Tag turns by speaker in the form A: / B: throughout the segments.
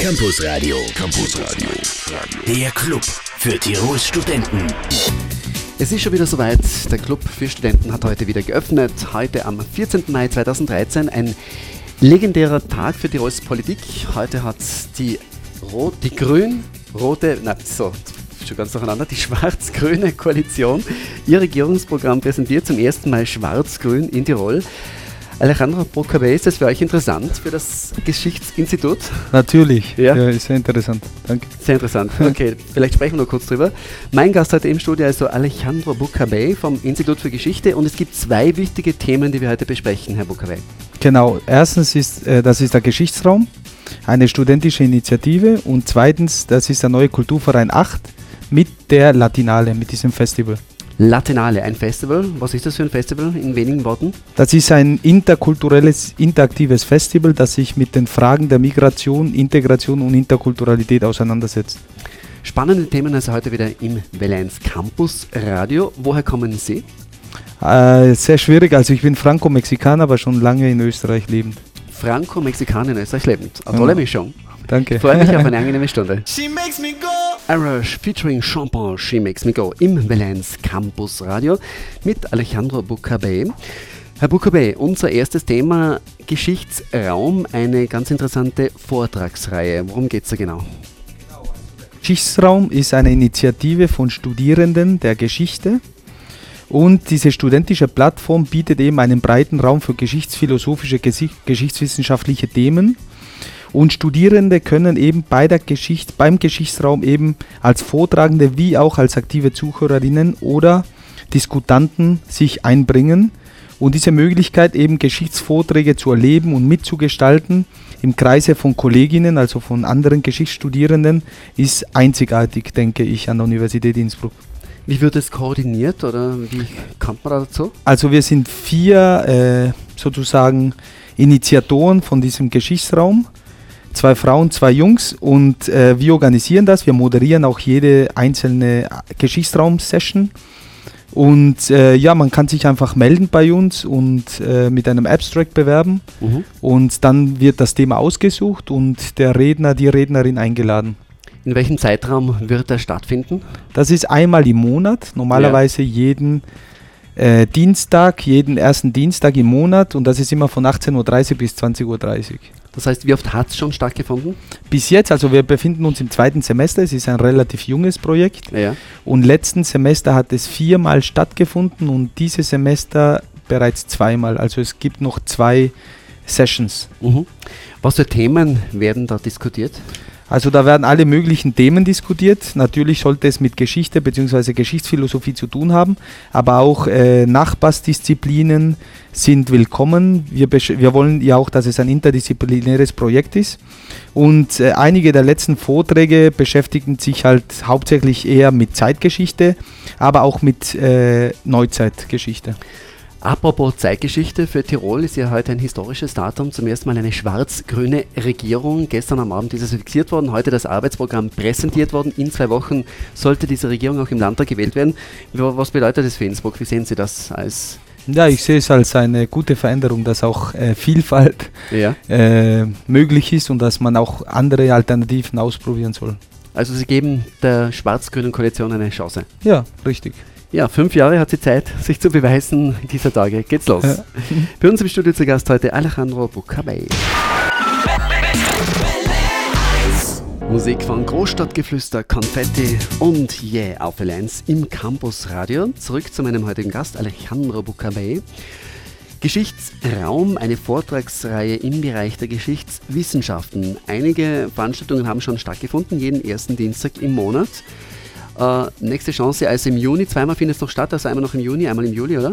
A: Campus Radio. Campus Radio. Der Club für Tirols Studenten.
B: Es ist schon wieder soweit. Der Club für Studenten hat heute wieder geöffnet. Heute am 14. Mai 2013 ein legendärer Tag für Tirols Politik. Heute hat die Rot, die Grün, rote, na so, schon ganz durcheinander, die schwarz-grüne Koalition ihr Regierungsprogramm präsentiert. Zum ersten Mal schwarz-grün in Tirol. Alejandro Bocabe, ist das für euch interessant, für das Geschichtsinstitut?
C: Natürlich,
B: Ja.
C: ja, ist sehr interessant. Danke.
B: Sehr interessant. Okay, vielleicht sprechen wir noch kurz drüber. Mein Gast heute im Studio also Alejandro Bucabey vom Institut für Geschichte und es gibt zwei wichtige Themen, die wir heute besprechen, Herr Bucabey.
C: Genau, erstens ist, äh, das ist der Geschichtsraum, eine studentische Initiative und zweitens, das ist der neue Kulturverein 8 mit der Latinale, mit diesem Festival.
B: Latinale, ein Festival. Was ist das für ein Festival in wenigen Worten?
C: Das ist ein interkulturelles, interaktives Festival, das sich mit den Fragen der Migration, Integration und Interkulturalität auseinandersetzt.
B: Spannende Themen also heute wieder im Valenz Campus Radio. Woher kommen Sie?
C: Äh, sehr schwierig, also ich bin Franco-Mexikaner, aber schon lange in Österreich lebend.
B: Franco-Mexikaner in Österreich lebend. Eine
C: Ja.
B: tolle Mischung.
C: Danke.
B: Ich freue mich auf eine angenehme Stunde.
D: She makes me go.
B: Arash featuring Champagne She Makes Me Go im Valenz Campus Radio mit Alejandro Bucabey. Herr Bucabey, unser erstes Thema Geschichtsraum, eine ganz interessante Vortragsreihe. Worum geht es da genau?
C: Geschichtsraum ist eine Initiative von Studierenden der Geschichte und diese studentische Plattform bietet eben einen breiten Raum für geschichtsphilosophische, geschichtswissenschaftliche Themen und Studierende können eben bei der Geschicht, beim Geschichtsraum eben als Vortragende wie auch als aktive Zuhörerinnen oder Diskutanten sich einbringen und diese Möglichkeit eben Geschichtsvorträge zu erleben und mitzugestalten im Kreise von Kolleginnen, also von anderen Geschichtsstudierenden, ist einzigartig, denke ich, an der Universität Innsbruck.
B: Wie wird es koordiniert oder wie kommt man da dazu?
C: Also wir sind vier äh, sozusagen Initiatoren von diesem Geschichtsraum. Zwei Frauen, zwei Jungs und äh, wir organisieren das. Wir moderieren auch jede einzelne Geschichtsraum-Session. Und äh, ja, man kann sich einfach melden bei uns und äh, mit einem Abstract bewerben.
B: Mhm.
C: Und dann wird das Thema ausgesucht und der Redner, die Rednerin eingeladen.
B: In welchem Zeitraum wird das stattfinden?
C: Das ist einmal im Monat, normalerweise jeden äh, Dienstag, jeden ersten Dienstag im Monat und das ist immer von 18.30 Uhr bis 20.30 Uhr.
B: Das heißt, wie oft hat es schon stattgefunden?
C: Bis jetzt, also wir befinden uns im zweiten Semester, es ist ein relativ junges Projekt
B: Ja.
C: und letzten Semester hat es viermal stattgefunden und dieses Semester bereits zweimal. Also es gibt noch zwei Sessions.
B: Mhm. Was für Themen werden da diskutiert?
C: Also da werden alle möglichen Themen diskutiert. Natürlich sollte es mit Geschichte bzw. Geschichtsphilosophie zu tun haben, aber auch äh, Nachbarsdisziplinen sind willkommen. Wir, wir wollen ja auch, dass es ein interdisziplinäres Projekt ist. Und äh, einige der letzten Vorträge beschäftigen sich halt hauptsächlich eher mit Zeitgeschichte, aber auch mit äh, Neuzeitgeschichte.
B: Apropos Zeitgeschichte, für Tirol ist ja heute ein historisches Datum. Zum ersten Mal eine schwarz-grüne Regierung. Gestern am Abend ist es fixiert worden, heute das Arbeitsprogramm präsentiert worden. In zwei Wochen sollte diese Regierung auch im Landtag gewählt werden. Wa- Was bedeutet das für Innsbruck? Wie sehen Sie das als
C: Ja, ich sehe es als eine gute Veränderung, dass auch äh, Vielfalt
B: ja.
C: äh, möglich ist und dass man auch andere Alternativen ausprobieren soll.
B: Also Sie geben der schwarz-grünen Koalition eine Chance.
C: Ja, richtig.
B: Ja, fünf Jahre hat sie Zeit, sich zu beweisen. Dieser Tage geht's los.
C: Ja.
B: Bei uns im Studio zu Gast heute Alejandro Bucabey. Musik von Großstadtgeflüster, Konfetti und Yeah auf L1 im Campus Radio. Zurück zu meinem heutigen Gast Alejandro Bucabey. Geschichtsraum, eine Vortragsreihe im Bereich der Geschichtswissenschaften. Einige Veranstaltungen haben schon stattgefunden, jeden ersten Dienstag im Monat. Äh, nächste Chance also im Juni, zweimal findet es noch statt, also einmal noch im Juni, einmal im Juli, oder?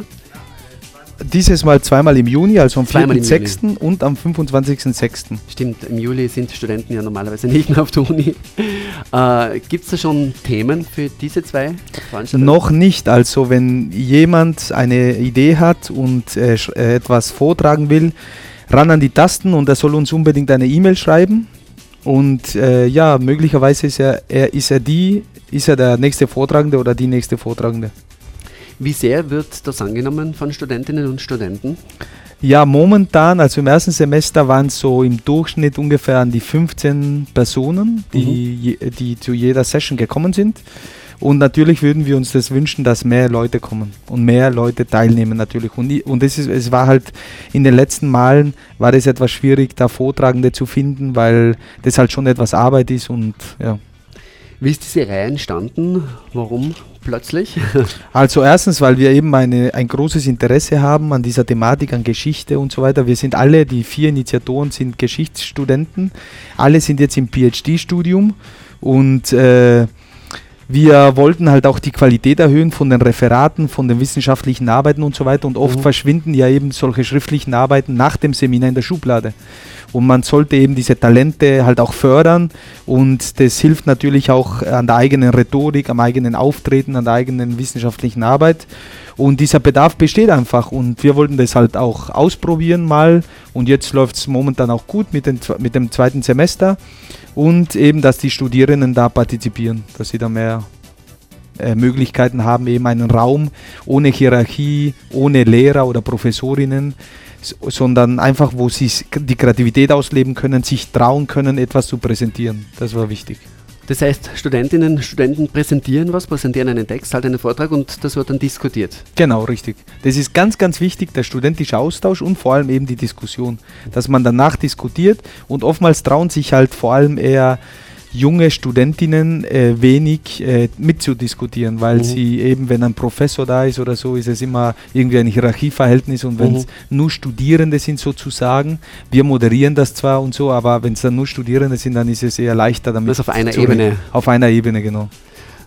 C: Dieses Mal zweimal im Juni, also am
B: Zweimal im
C: 4.6. und am 25.6.
B: Stimmt, im Juli sind Studenten ja normalerweise nicht mehr auf der Uni. Äh, Gibt es da schon Themen für diese zwei Veranstaltungen?
C: Noch nicht, also wenn jemand eine Idee hat und äh, äh, etwas vortragen will, ran an die Tasten und er soll uns unbedingt eine E-Mail schreiben. Und äh, ja, möglicherweise ist er, er, ist er die, ist er der nächste Vortragende oder die nächste Vortragende.
B: Wie sehr wird das angenommen von Studentinnen und Studenten?
C: Ja, momentan, also im ersten Semester waren es so im Durchschnitt ungefähr an die 15 Personen, die, je, die zu jeder Session gekommen sind. Und natürlich würden wir uns das wünschen, dass mehr Leute kommen und mehr Leute teilnehmen natürlich. Und, und es, ist, es war halt in den letzten Malen war es etwas schwierig, da Vortragende zu finden, weil das halt schon etwas Arbeit ist und ja.
B: Wie ist diese Reihe entstanden? Warum plötzlich?
C: Also erstens, weil wir eben eine, ein großes Interesse haben an dieser Thematik, an Geschichte und so weiter. Wir sind alle, die vier Initiatoren sind Geschichtsstudenten. Alle sind jetzt im PhD-Studium und äh, wir wollten halt auch die Qualität erhöhen von den Referaten, von den wissenschaftlichen Arbeiten und so weiter. Und oft
B: Mhm.
C: verschwinden ja eben solche schriftlichen Arbeiten nach dem Seminar in der Schublade. Und man sollte eben diese Talente halt auch fördern. Und das hilft natürlich auch an der eigenen Rhetorik, am eigenen Auftreten, an der eigenen wissenschaftlichen Arbeit. Und dieser Bedarf besteht einfach. Und wir wollten das halt auch ausprobieren mal. Und jetzt läuft es momentan auch gut mit, den, mit dem zweiten Semester. Und eben, dass die Studierenden da partizipieren, dass sie da mehr äh, Möglichkeiten haben, eben einen Raum ohne Hierarchie, ohne Lehrer oder Professorinnen, sondern einfach, wo sie die Kreativität ausleben können, sich trauen können, etwas zu präsentieren. Das war wichtig.
B: Das heißt, Studentinnen, Studenten präsentieren was, präsentieren einen Text, halten einen Vortrag und das wird dann diskutiert.
C: Genau, richtig. Das ist ganz, ganz wichtig, der studentische Austausch und vor allem eben die Diskussion, dass man danach diskutiert und oftmals trauen sich halt vor allem eher junge Studentinnen äh, wenig äh, mitzudiskutieren, weil
B: Mhm.
C: sie eben, wenn ein Professor da ist oder so, ist es immer irgendwie ein Hierarchieverhältnis und wenn es
B: Mhm.
C: nur Studierende sind sozusagen, wir moderieren das zwar und so, aber wenn es dann nur Studierende sind, dann ist es eher leichter damit.
B: Das auf einer Ebene.
C: Auf einer Ebene, genau.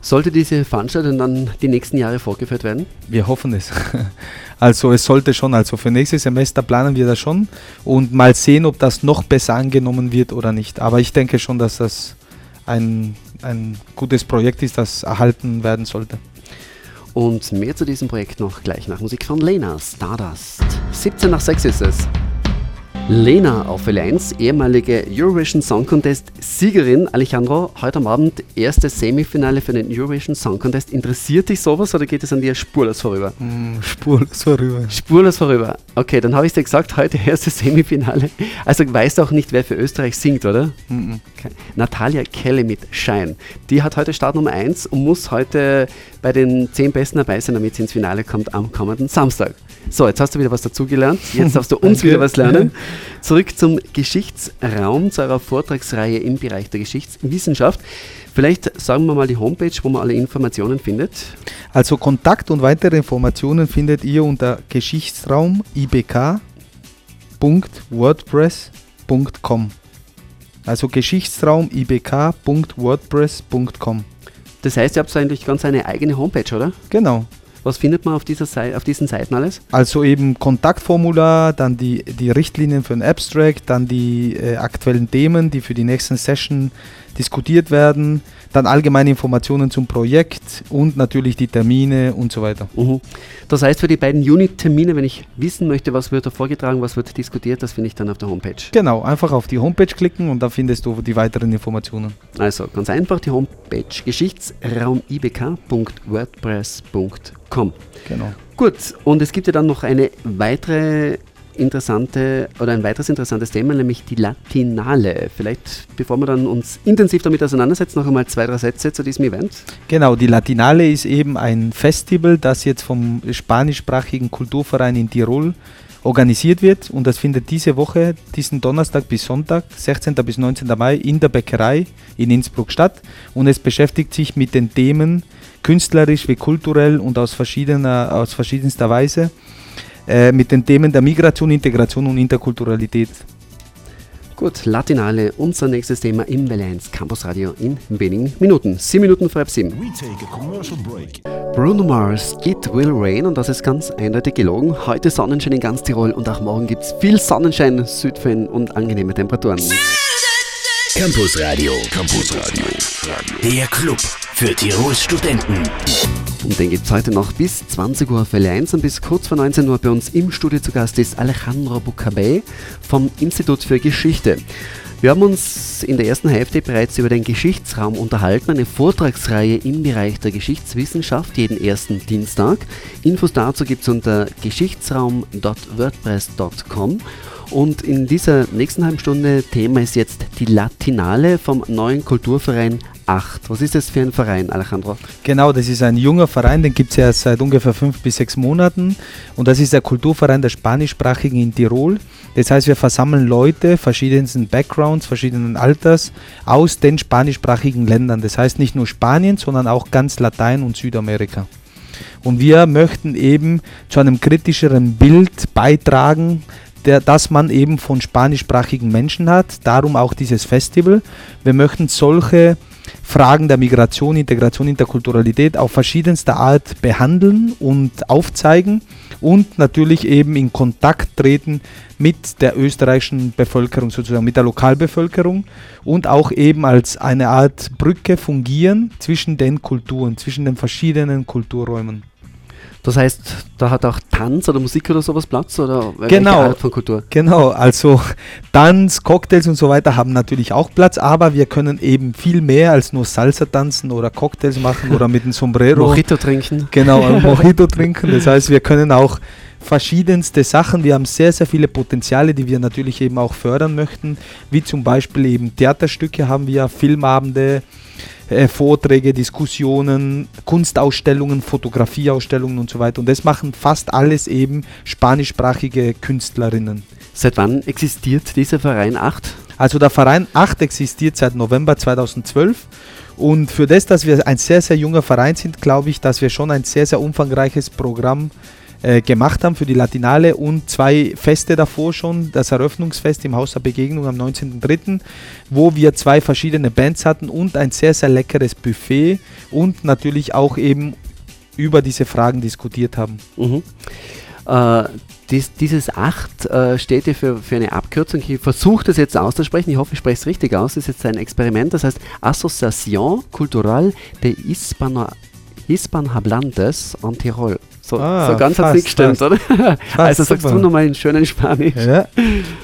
B: Sollte diese Veranstaltung dann die nächsten Jahre fortgeführt werden?
C: Wir hoffen es. Also es sollte schon, also für nächstes Semester planen wir das schon und mal sehen, ob das noch besser angenommen wird oder nicht. Aber ich denke schon, dass das ein, ein gutes Projekt ist, das erhalten werden sollte.
B: Und mehr zu diesem Projekt noch gleich nach Musik von Lena, Stardust. 17 nach 6 ist es. Lena auf Welle 1, ehemalige Eurovision Song Contest Siegerin. Alejandro, heute am Abend erstes Semifinale für den Eurovision Song Contest. Interessiert dich sowas oder geht es an dir spurlos vorüber?
C: Spurlos vorüber.
B: Spurlos vorüber. Okay, dann habe ich dir gesagt, heute erstes Semifinale. Also weißt du auch nicht, wer für Österreich singt, oder? Okay. Natalia Kelly mit Shine. Die hat heute Startnummer 1 und muss heute bei den 10 Besten dabei sein, damit sie ins Finale kommt am kommenden Samstag. So, jetzt hast du wieder was dazugelernt. Jetzt darfst du uns wieder was lernen. Zurück zum Geschichtsraum, zu eurer Vortragsreihe im Bereich der Geschichtswissenschaft. Vielleicht sagen wir mal die Homepage, wo man alle Informationen findet.
C: Also Kontakt und weitere Informationen findet ihr unter geschichtsraum.ibk.wordpress.com. Also geschichtsraum.ibk.wordpress.com.
B: Das heißt, ihr habt eigentlich ganz eine eigene Homepage, oder?
C: Genau.
B: Was findet man auf, dieser Sei auf diesen Seiten alles?
C: Also eben Kontaktformular, dann die, die Richtlinien für ein Abstract, dann die äh, aktuellen Themen, die für die nächsten Session diskutiert werden, dann allgemeine Informationen zum Projekt und natürlich die Termine und so weiter.
B: Mhm. Das heißt, für die beiden Unit-Termine, wenn ich wissen möchte, was wird da vorgetragen, was wird diskutiert, das finde ich dann auf der Homepage.
C: Genau, einfach auf die Homepage klicken und da findest du die weiteren Informationen.
B: Also ganz einfach die Homepage geschichtsraumibk.wordpress.com.
C: Genau.
B: Gut, und es gibt ja dann noch eine weitere interessante oder ein weiteres interessantes Thema, nämlich die Latinale. Vielleicht, bevor wir dann uns intensiv damit auseinandersetzen, noch einmal zwei, drei Sätze zu diesem Event.
C: Genau, die Latinale ist eben ein Festival, das jetzt vom spanischsprachigen Kulturverein in Tirol organisiert wird und das findet diese Woche, diesen Donnerstag bis Sonntag, 16. bis 19. Mai in der Bäckerei in Innsbruck statt und es beschäftigt sich mit den Themen künstlerisch wie kulturell und aus, verschiedener, aus verschiedenster Weise äh, mit den Themen der Migration, Integration und Interkulturalität.
B: Gut, Latinale, unser nächstes Thema im 1 Campus Radio in wenigen Minuten. Sieben Minuten vor halb sieben.
A: We take a commercial break.
B: Bruno Mars, It Will Rain und das ist ganz eindeutig gelogen. Heute Sonnenschein in ganz Tirol und auch morgen gibt es viel Sonnenschein, Südföhn und angenehme Temperaturen.
A: Campus Radio. Campus Radio. Der Club für Tirols Studenten.
B: Und den gibt es heute noch bis 20 Uhr auf Welle 1 und bis kurz vor 19 Uhr bei uns im Studio zu Gast ist Alejandro Bucabey vom Institut für Geschichte. Wir haben uns in der ersten Hälfte bereits über den Geschichtsraum unterhalten, eine Vortragsreihe im Bereich der Geschichtswissenschaft jeden ersten Dienstag. Infos dazu gibt es unter geschichtsraum.wordpress.com. Und in dieser nächsten halben Stunde Thema ist jetzt die Latinale vom neuen Kulturverein 8. Was ist das für ein Verein, Alejandro?
C: Genau, das ist ein junger Verein, den gibt es ja seit ungefähr fünf bis sechs Monaten. Und das ist der Kulturverein der Spanischsprachigen in Tirol. Das heißt, wir versammeln Leute verschiedensten Backgrounds, verschiedenen Alters aus den spanischsprachigen Ländern. Das heißt nicht nur Spanien, sondern auch ganz Latein und Südamerika. Und wir möchten eben zu einem kritischeren Bild beitragen, der, das man eben von spanischsprachigen Menschen hat. Darum auch dieses Festival. Wir möchten solche Fragen der Migration, Integration, Interkulturalität auf verschiedenste Art behandeln und aufzeigen und natürlich eben in Kontakt treten mit der österreichischen Bevölkerung, sozusagen mit der Lokalbevölkerung und auch eben als eine Art Brücke fungieren zwischen den Kulturen, zwischen den verschiedenen Kulturräumen.
B: Das heißt, da hat auch Tanz oder Musik oder sowas Platz oder
C: genau, Art von Kultur? Genau, also Tanz, Cocktails und so weiter haben natürlich auch Platz, aber wir können eben viel mehr als nur Salsa tanzen oder Cocktails machen oder mit einem Sombrero.
B: Mojito trinken.
C: Genau, Mojito trinken. Das heißt, wir können auch verschiedenste Sachen. Wir haben sehr, sehr viele Potenziale, die wir natürlich eben auch fördern möchten, wie zum Beispiel eben Theaterstücke haben wir, Filmabende, äh, Vorträge, Diskussionen, Kunstausstellungen, Fotografieausstellungen und so weiter. Und das machen fast alles eben spanischsprachige Künstlerinnen.
B: Seit wann existiert dieser Verein 8?
C: Also der Verein 8 existiert seit November 2012 und für das, dass wir ein sehr, sehr junger Verein sind, glaube ich, dass wir schon ein sehr, sehr umfangreiches Programm äh, gemacht haben für die Latinale und zwei Feste davor schon, das Eröffnungsfest im Haus der Begegnung am 19.03., wo wir zwei verschiedene Bands hatten und ein sehr, sehr leckeres Buffet und natürlich auch eben über diese Fragen diskutiert haben.
B: Mhm. Äh, dies, dieses 8 äh, steht hier für, für eine Abkürzung. Ich versuche das jetzt auszusprechen. Ich hoffe, ich spreche es richtig aus. Das ist jetzt ein Experiment. Das heißt Associación Cultural de Hispano Hispanhablantes en Tirol. So, ah, so ganz hat es nicht gestimmt, oder? also sagst super. du nochmal in schönen Spanisch. Ja.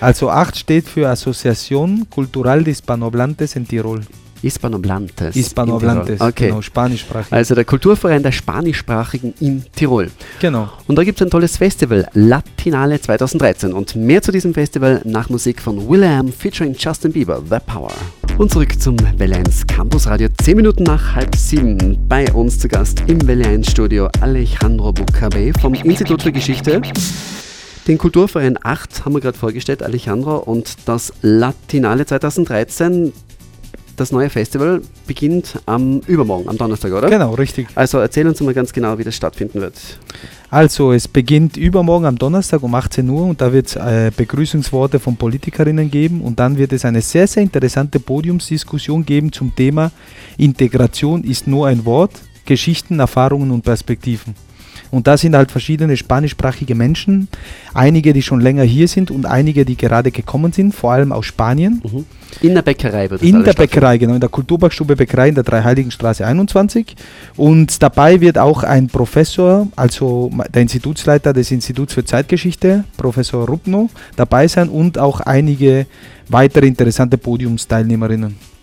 C: Also 8 steht für Asociación Cultural de Hispanoblantes en Tirol.
B: Hispanohablantes.
C: Hispanohablantes,
B: okay. genau, spanischsprachig. Also der Kulturverein der Spanischsprachigen in Tirol.
C: Genau.
B: Und da gibt es ein tolles Festival, Latinale 2013. Und mehr zu diesem Festival nach Musik von William featuring Justin Bieber, The Power. Und zurück zum Welle 1 Campus Radio. 10 Minuten nach halb sieben. Bei uns zu Gast im Welle 1 Studio Alejandro Bucabe vom Institut für Geschichte. Den Kulturverein 8 haben wir gerade vorgestellt, Alejandro, und das Latinale 2013 das neue Festival beginnt am Übermorgen, am Donnerstag, oder?
C: Genau, richtig.
B: Also erzähl uns mal ganz genau, wie das stattfinden wird.
C: Also es beginnt übermorgen am Donnerstag um 18 Uhr und da wird es äh, Begrüßungsworte von Politikerinnen geben und dann wird es eine sehr, sehr interessante Podiumsdiskussion geben zum Thema Integration ist nur ein Wort, Geschichten, Erfahrungen und Perspektiven. Und da sind halt verschiedene spanischsprachige Menschen, einige, die schon länger hier sind und einige, die gerade gekommen sind, vor allem aus Spanien.
B: Mhm. In der Bäckerei wird
C: das In der Bäckerei, genau, in der Kulturbackstube Bäckerei in der Dreiheiligenstraße 21. Und dabei wird auch ein Professor, also der Institutsleiter des Instituts für Zeitgeschichte, Professor Rupno, dabei sein und auch einige weitere interessante Podiumsteilnehmerinnen.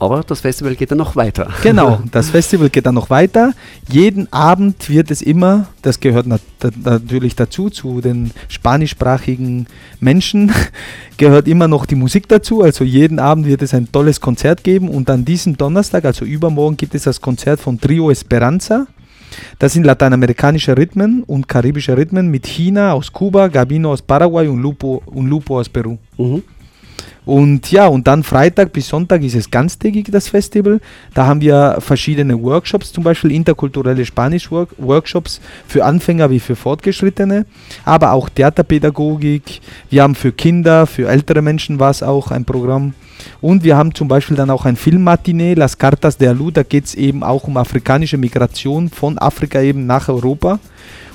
B: Aber das Festival geht dann noch weiter.
C: Genau, das Festival geht dann noch weiter. Jeden Abend wird es immer, das gehört nat natürlich dazu, zu den spanischsprachigen Menschen, gehört immer noch die Musik dazu. Also jeden Abend wird es ein tolles Konzert geben und an diesem Donnerstag, also übermorgen, gibt es das Konzert von Trio Esperanza. Das sind lateinamerikanische Rhythmen und karibische Rhythmen mit China aus Kuba, Gabino aus Paraguay und Lupo, und Lupo aus Peru. Mhm. Und ja, und dann Freitag bis Sonntag ist es ganztägig das Festival. Da haben wir verschiedene Workshops, zum Beispiel interkulturelle Spanisch-Workshops für Anfänger wie für Fortgeschrittene, aber auch Theaterpädagogik. Wir haben für Kinder, für ältere Menschen war es auch ein Programm. Und wir haben zum Beispiel dann auch ein Filmmatinee, Las Cartas de Alu, da geht es eben auch um afrikanische Migration von Afrika eben nach Europa.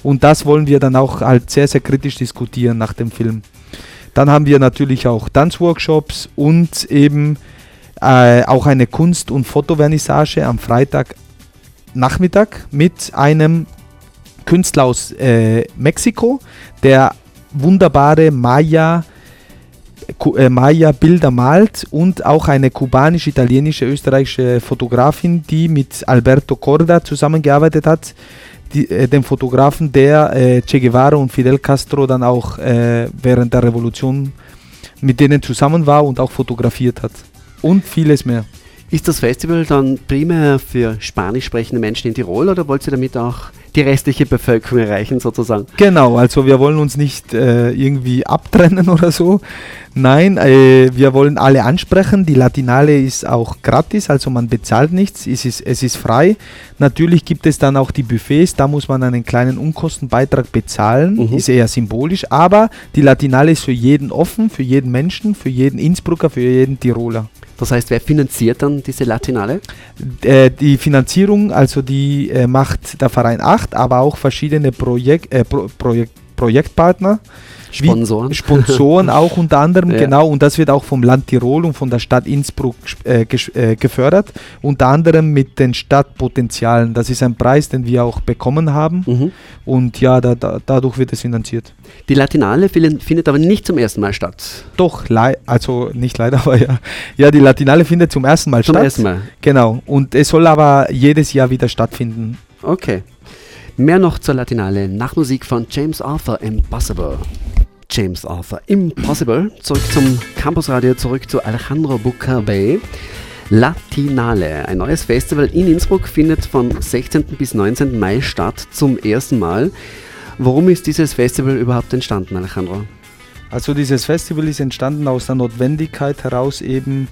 C: Und das wollen wir dann auch halt sehr, sehr kritisch diskutieren nach dem Film. Dann haben wir natürlich auch Tanzworkshops und eben äh, auch eine Kunst- und Fotovernissage am Freitag Nachmittag mit einem Künstler aus äh, Mexiko, der wunderbare Maya äh, Maya-Bilder malt und auch eine kubanisch-italienische, österreichische Fotografin, die mit Alberto Corda zusammengearbeitet hat, die, äh, dem Fotografen, der äh, Che Guevara und Fidel Castro dann auch äh, während der Revolution mit denen zusammen war und auch fotografiert hat. Und vieles mehr.
B: Ist das Festival dann primär für spanisch sprechende Menschen in Tirol oder wollt ihr damit auch die restliche Bevölkerung erreichen sozusagen?
C: Genau, also wir wollen uns nicht äh, irgendwie abtrennen oder so. Nein, äh, wir wollen alle ansprechen. Die Latinale ist auch gratis, also man bezahlt nichts, es ist, es ist frei. Natürlich gibt es dann auch die Buffets, da muss man einen kleinen Unkostenbeitrag bezahlen, mhm. ist eher symbolisch, aber die Latinale ist für jeden offen, für jeden Menschen, für jeden Innsbrucker, für jeden Tiroler.
B: Das heißt, wer finanziert dann diese Latinale?
C: Äh, die Finanzierung, also die äh, macht der Verein 8, aber auch verschiedene Projek äh, Pro Projek Projektpartner.
B: Sponsoren.
C: Sponsoren auch unter anderem, ja. genau. Und das wird auch vom Land Tirol und von der Stadt Innsbruck äh, äh, gefördert. Unter anderem mit den Stadtpotenzialen. Das ist ein Preis, den wir auch bekommen haben. Mhm. Und ja, da, da, dadurch wird es finanziert.
B: Die Latinale findet aber nicht zum ersten Mal statt.
C: Doch, also nicht leider, aber ja. Ja, die Latinale findet zum ersten Mal
B: zum
C: statt.
B: Zum ersten Mal.
C: Genau. Und es soll aber jedes Jahr wieder stattfinden.
B: Okay. Mehr noch zur Latinale nach Musik von James Arthur Impossible. James Arthur Impossible. Zurück zum Campusradio, zurück zu Alejandro Bucarbey. Latinale, ein neues Festival in Innsbruck, findet vom 16. bis 19. Mai statt, zum ersten Mal. Warum ist dieses Festival überhaupt entstanden, Alejandro?
C: Also dieses Festival ist entstanden aus der Notwendigkeit heraus, eben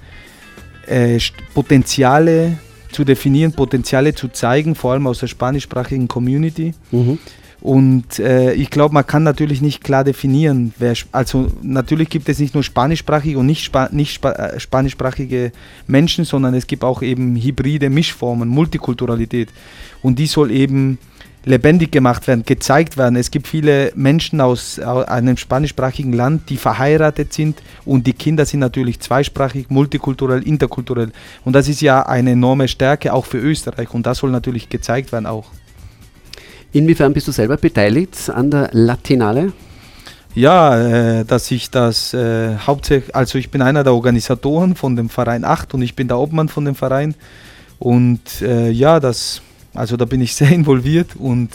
C: äh, Potenziale zu definieren, Potenziale zu zeigen, vor allem aus der spanischsprachigen Community. Mhm. Und äh, ich glaube, man kann natürlich nicht klar definieren, wer, also natürlich gibt es nicht nur spanischsprachige und nicht, Spa nicht Spa äh, spanischsprachige Menschen, sondern es gibt auch eben hybride Mischformen, Multikulturalität. Und die soll eben lebendig gemacht werden, gezeigt werden. Es gibt viele Menschen aus einem spanischsprachigen Land, die verheiratet sind und die Kinder sind natürlich zweisprachig, multikulturell, interkulturell. Und das ist ja eine enorme Stärke auch für Österreich und das soll natürlich gezeigt werden auch.
B: Inwiefern bist du selber beteiligt an der Latinale?
C: Ja, äh, dass ich das äh, hauptsächlich, also ich bin einer der Organisatoren von dem Verein 8 und ich bin der Obmann von dem Verein. Und äh, ja, das, also da bin ich sehr involviert und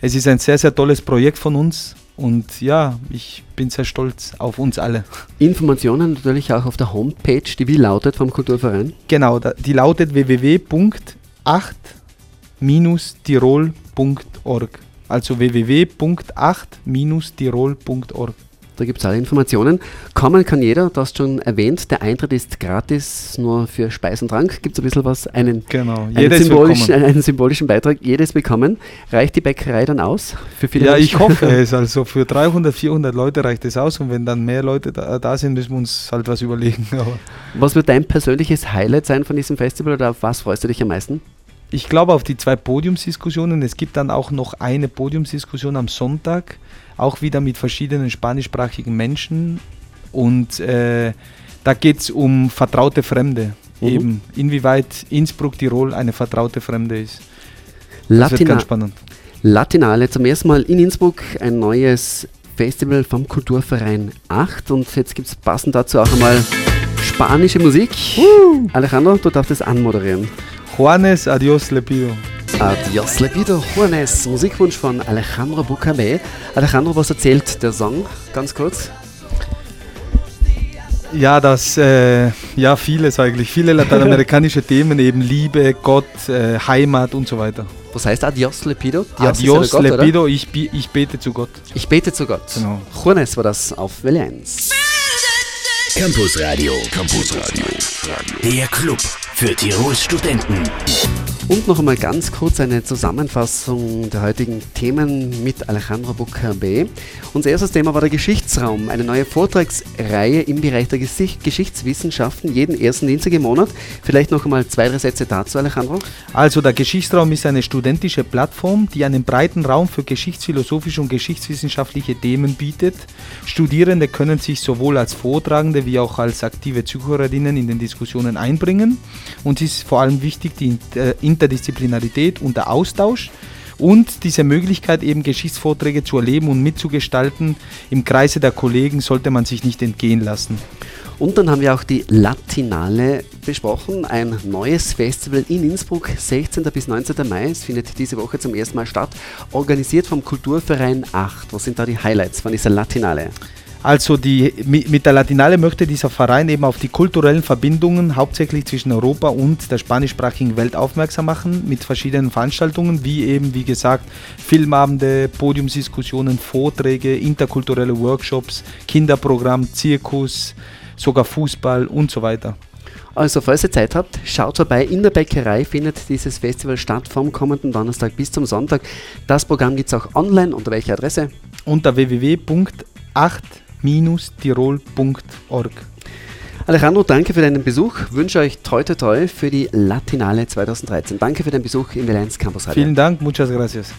C: es ist ein sehr, sehr tolles Projekt von uns. Und ja, ich bin sehr stolz auf uns alle.
B: Informationen natürlich auch auf der Homepage, die wie lautet vom Kulturverein?
C: Genau, die lautet www.8-tirol.de www.tirol.org. Also www.8-tirol.org.
B: Da gibt es alle Informationen. Kommen kann jeder, du hast schon erwähnt, der Eintritt ist gratis, nur für Speis und Trank. Gibt es ein bisschen was, einen,
C: genau.
B: einen, symbolisch, einen, symbolischen Beitrag, jedes bekommen. Reicht die Bäckerei dann aus?
C: Für viele ja, Menschen? ich hoffe es. Also für 300, 400 Leute reicht es aus und wenn dann mehr Leute da, da sind, müssen wir uns halt was überlegen.
B: was wird dein persönliches Highlight sein von diesem Festival oder auf was freust du dich am meisten?
C: Ich glaube auf die zwei Podiumsdiskussionen. Es gibt dann auch noch eine Podiumsdiskussion am Sonntag, auch wieder mit verschiedenen spanischsprachigen Menschen. Und äh, da geht es um vertraute Fremde. Mhm. Eben, inwieweit Innsbruck, Tirol eine vertraute Fremde ist.
B: Das Latina wird ganz spannend. Latinale, zum ersten Mal in Innsbruck ein neues Festival vom Kulturverein 8 und jetzt gibt es passend dazu auch einmal spanische Musik. Uh. Alejandro, du darfst es anmoderieren.
C: Juanes, adios le pido.
B: Adios le pido, Juanes. Musikwunsch von Alejandro Bucame. Alejandro, was erzählt der Song? Ganz kurz.
C: Ja, das, äh, ja, vieles eigentlich. Viele lateinamerikanische Themen, eben Liebe, Gott, äh, Heimat und so weiter.
B: Was heißt Adios le pido?
C: Dios adios Gott, le pido, ich, ich, bete zu Gott.
B: Ich bete zu Gott. Genau. Juanes war das auf Welle 1.
A: Campus Radio. Campus Radio. Der Club für Tirols Studenten.
B: Und noch einmal ganz kurz eine Zusammenfassung der heutigen Themen mit Alejandro Buccarbe. Unser erstes Thema war der Geschichtsraum, eine neue Vortragsreihe im Bereich der Geschichtswissenschaften, jeden ersten Dienstag im Monat. Vielleicht noch einmal zwei, drei Sätze dazu, Alejandro.
C: Also der Geschichtsraum ist eine studentische Plattform, die einen breiten Raum für geschichtsphilosophische und geschichtswissenschaftliche Themen bietet. Studierende können sich sowohl als Vortragende wie auch als aktive Zuhörerinnen in den Diskussionen einbringen. Und es ist vor allem wichtig, die äh, Interdisziplinarität und der Austausch und diese Möglichkeit, eben Geschichtsvorträge zu erleben und mitzugestalten im Kreise der Kollegen, sollte man sich nicht entgehen lassen.
B: Und dann haben wir auch die Latinale besprochen, ein neues Festival in Innsbruck, 16. bis 19. Mai. Es findet diese Woche zum ersten Mal statt, organisiert vom Kulturverein 8. Was sind da die Highlights von dieser Latinale?
C: Also die, mit der Latinale möchte dieser Verein eben auf die kulturellen Verbindungen hauptsächlich zwischen Europa und der spanischsprachigen Welt aufmerksam machen mit verschiedenen Veranstaltungen, wie eben, wie gesagt, Filmabende, Podiumsdiskussionen, Vorträge, interkulturelle Workshops, Kinderprogramm, Zirkus, sogar Fußball und so weiter.
B: Also, falls ihr Zeit habt, schaut vorbei. In der Bäckerei findet dieses Festival statt vom kommenden Donnerstag bis zum Sonntag. Das Programm gibt es auch online. Unter welcher Adresse?
C: Unter www.8 tirol.org.
B: Alejandro, danke für deinen Besuch. Wünsche euch toi toi toi für die Latinale 2013. Danke für deinen Besuch im L1 Campus
C: Radio. Vielen Dank, muchas gracias.